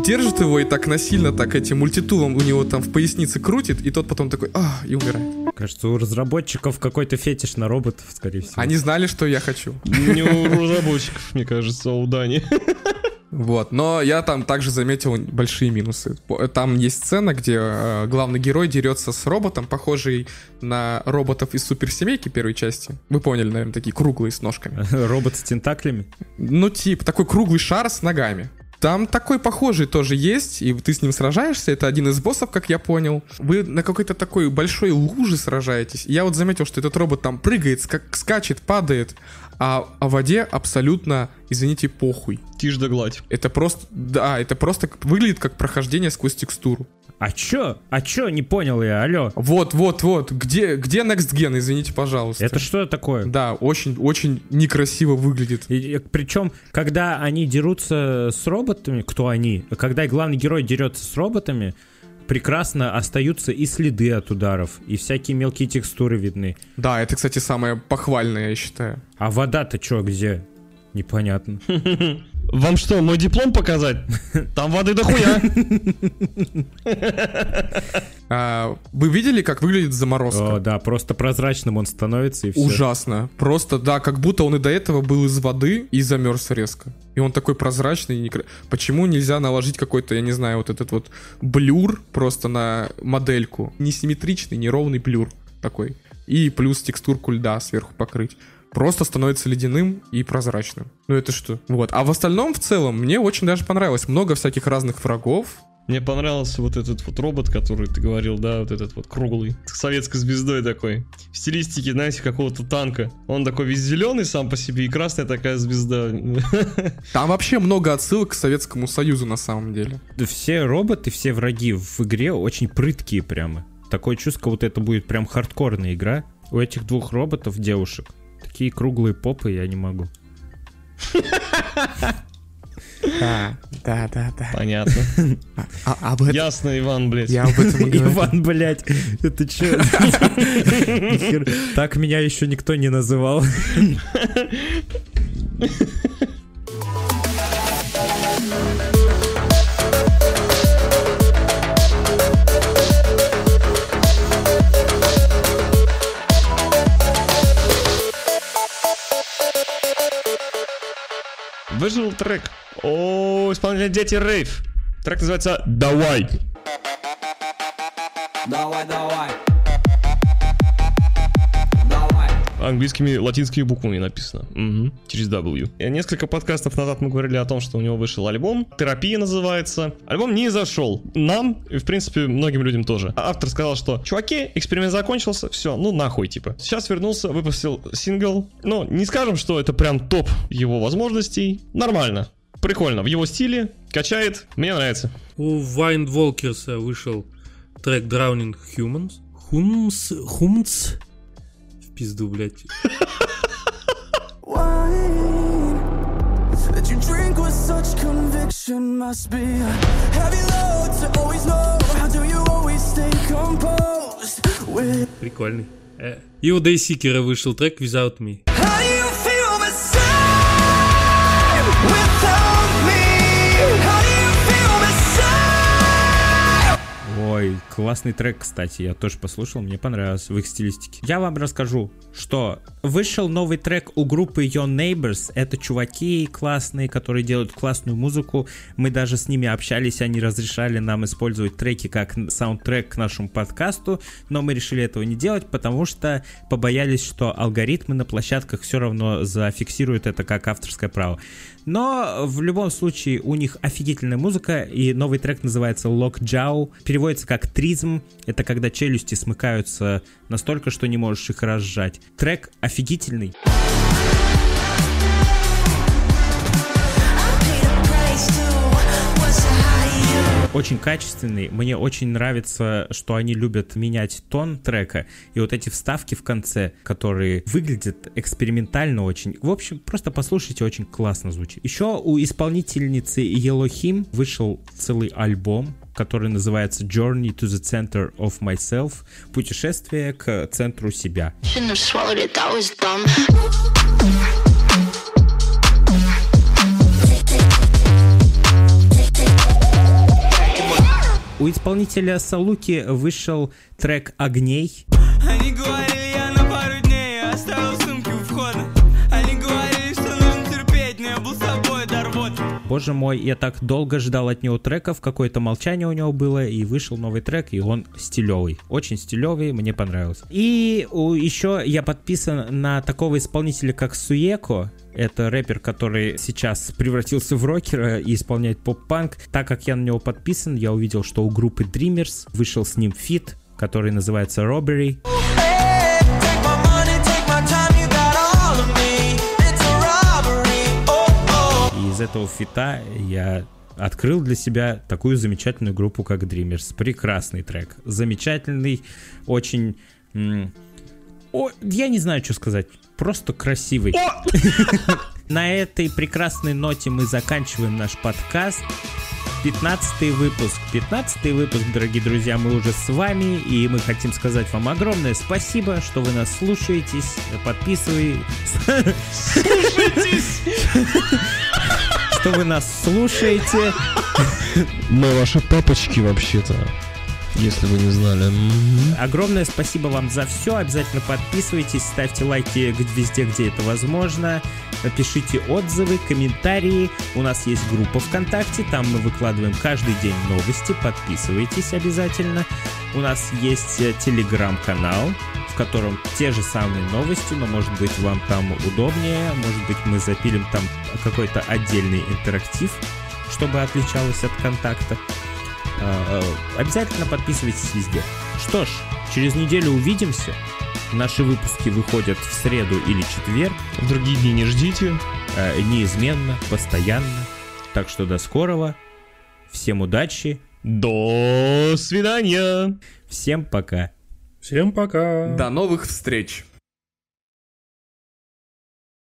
держит его и так насильно так этим мультитулом у него там в пояснице крутит, и тот потом такой, а, и умирает. Кажется, у разработчиков какой-то фетиш на роботов, скорее всего. Они знали, что я хочу. Не у разработчиков, мне кажется, а у Дани. Вот, но я там также заметил большие минусы. Там есть сцена, где э, главный герой дерется с роботом, похожий на роботов из суперсемейки первой части. Вы поняли, наверное, такие круглые с ножками. <laughs> Робот с тентаклями. Ну, тип, такой круглый шар с ногами. Там такой похожий тоже есть, и ты с ним сражаешься. Это один из боссов, как я понял. Вы на какой-то такой большой луже сражаетесь. Я вот заметил, что этот робот там прыгает, ска- скачет, падает, а о воде абсолютно, извините, похуй. Тишь да гладь. Это просто, да, это просто выглядит как прохождение сквозь текстуру. А чё? А чё? Не понял я, алло. Вот, вот, вот. Где, где Next Gen, извините, пожалуйста. Это что такое? Да, очень, очень некрасиво выглядит. причем, когда они дерутся с роботами, кто они? Когда главный герой дерется с роботами, прекрасно остаются и следы от ударов, и всякие мелкие текстуры видны. Да, это, кстати, самое похвальное, я считаю. А вода-то чё, где? Непонятно. <laughs> Вам что, мой диплом показать? Там воды дохуя. А, вы видели, как выглядит заморозка? О, да, просто прозрачным он становится и все. Ужасно. Просто, да, как будто он и до этого был из воды и замерз резко. И он такой прозрачный. некра- Почему нельзя наложить какой-то, я не знаю, вот этот вот блюр просто на модельку? Несимметричный, неровный блюр такой. И плюс текстурку льда сверху покрыть. Просто становится ледяным и прозрачным. Ну это что? Вот. А в остальном, в целом, мне очень даже понравилось. Много всяких разных врагов. Мне понравился вот этот вот робот, который ты говорил, да, вот этот вот круглый, с советской звездой такой. В стилистике, знаете, какого-то танка. Он такой весь зеленый сам по себе и красная такая звезда. <laughs> Там вообще много отсылок к Советскому Союзу на самом деле. Все роботы, все враги в игре очень прыткие прямо. Такое чувство, вот это будет прям хардкорная игра. У этих двух роботов, девушек, такие круглые попы, я не могу. Да, <laughs> да, да, да. Понятно. А, об этом Ясно, Иван, блядь. я об этом говорю. Иван, блядь, это чё? Нихер- Так меня еще никто не называл. <laughs> Выжил трек. О, исполнитель Дети Рейв. Трек называется «Давай». Давай, давай. Английскими латинскими буквами написано. Мгм, Через W. И Несколько подкастов назад мы говорили о том, что у него вышел альбом. Терапия называется. Альбом не зашел. Нам, и в принципе, многим людям тоже. А Автор сказал, что чуваки, эксперимент закончился, все, ну нахуй, типа. Сейчас вернулся, выпустил сингл. Ну, не скажем, что это прям топ его возможностей. Нормально. Прикольно. В его стиле. Качает. Мне нравится. У Вайнд Волкерса вышел трек Drowning Humans. Хумс... Хумц? Пизду, блядь. Прикольный. Э. И у Дейсикера вышел трек Without Me. Ой, классный трек, кстати, я тоже послушал, мне понравилось в их стилистике. Я вам расскажу, что вышел новый трек у группы Your Neighbors. Это чуваки классные, которые делают классную музыку. Мы даже с ними общались, они разрешали нам использовать треки как саундтрек к нашему подкасту, но мы решили этого не делать, потому что побоялись, что алгоритмы на площадках все равно зафиксируют это как авторское право. Но в любом случае у них офигительная музыка, и новый трек называется Lockjaw. Переводится как тризм. Это когда челюсти смыкаются настолько, что не можешь их разжать. Трек офигительный. Очень качественный. Мне очень нравится, что они любят менять тон трека. И вот эти вставки в конце, которые выглядят экспериментально очень. В общем, просто послушайте, очень классно звучит. Еще у исполнительницы Yellow Him вышел целый альбом, который называется Journey to the Center of Myself. Путешествие к центру себя. У исполнителя Салуки вышел трек «Огней». Они говорили, Боже мой, я так долго ждал от него треков, какое-то молчание у него было, и вышел новый трек, и он стилевый. Очень стилевый, мне понравился. И еще я подписан на такого исполнителя, как Суеко. Это рэпер, который сейчас превратился в рокера и исполняет поп-панк. Так как я на него подписан, я увидел, что у группы Dreamers вышел с ним feat, который называется Robbery. Этого feat а я открыл для себя такую замечательную группу, как Dreamers. Прекрасный трек. Замечательный, очень... о, я не знаю, что сказать. Просто красивый. <laughs> На этой прекрасной ноте мы заканчиваем наш подкаст. 15 выпуск. 15 выпуск, дорогие друзья, мы уже с вами, и мы хотим сказать вам огромное спасибо, что вы нас слушаетесь, подписываетесь. <laughs> Что вы нас слушаете. Мы ваши папочки вообще-то. Если вы не знали. Огромное спасибо вам за все. Обязательно подписывайтесь, ставьте лайки везде, где это возможно. Пишите отзывы, комментарии. У нас есть группа ВКонтакте, там мы выкладываем каждый день новости. Подписывайтесь обязательно. У нас есть э, телеграм-канал, в котором те же самые новости, но может быть вам там удобнее. Может быть мы запилим там какой-то отдельный интерактив, чтобы отличалось от контакта. Э, Обязательно подписывайтесь везде. Что ж, через неделю увидимся. Наши выпуски выходят в среду или четверг. В другие дни не ждите. э, неизменно, постоянно. Так что до скорого. Всем удачи. До свидания! Всем пока. Всем пока. До новых встреч!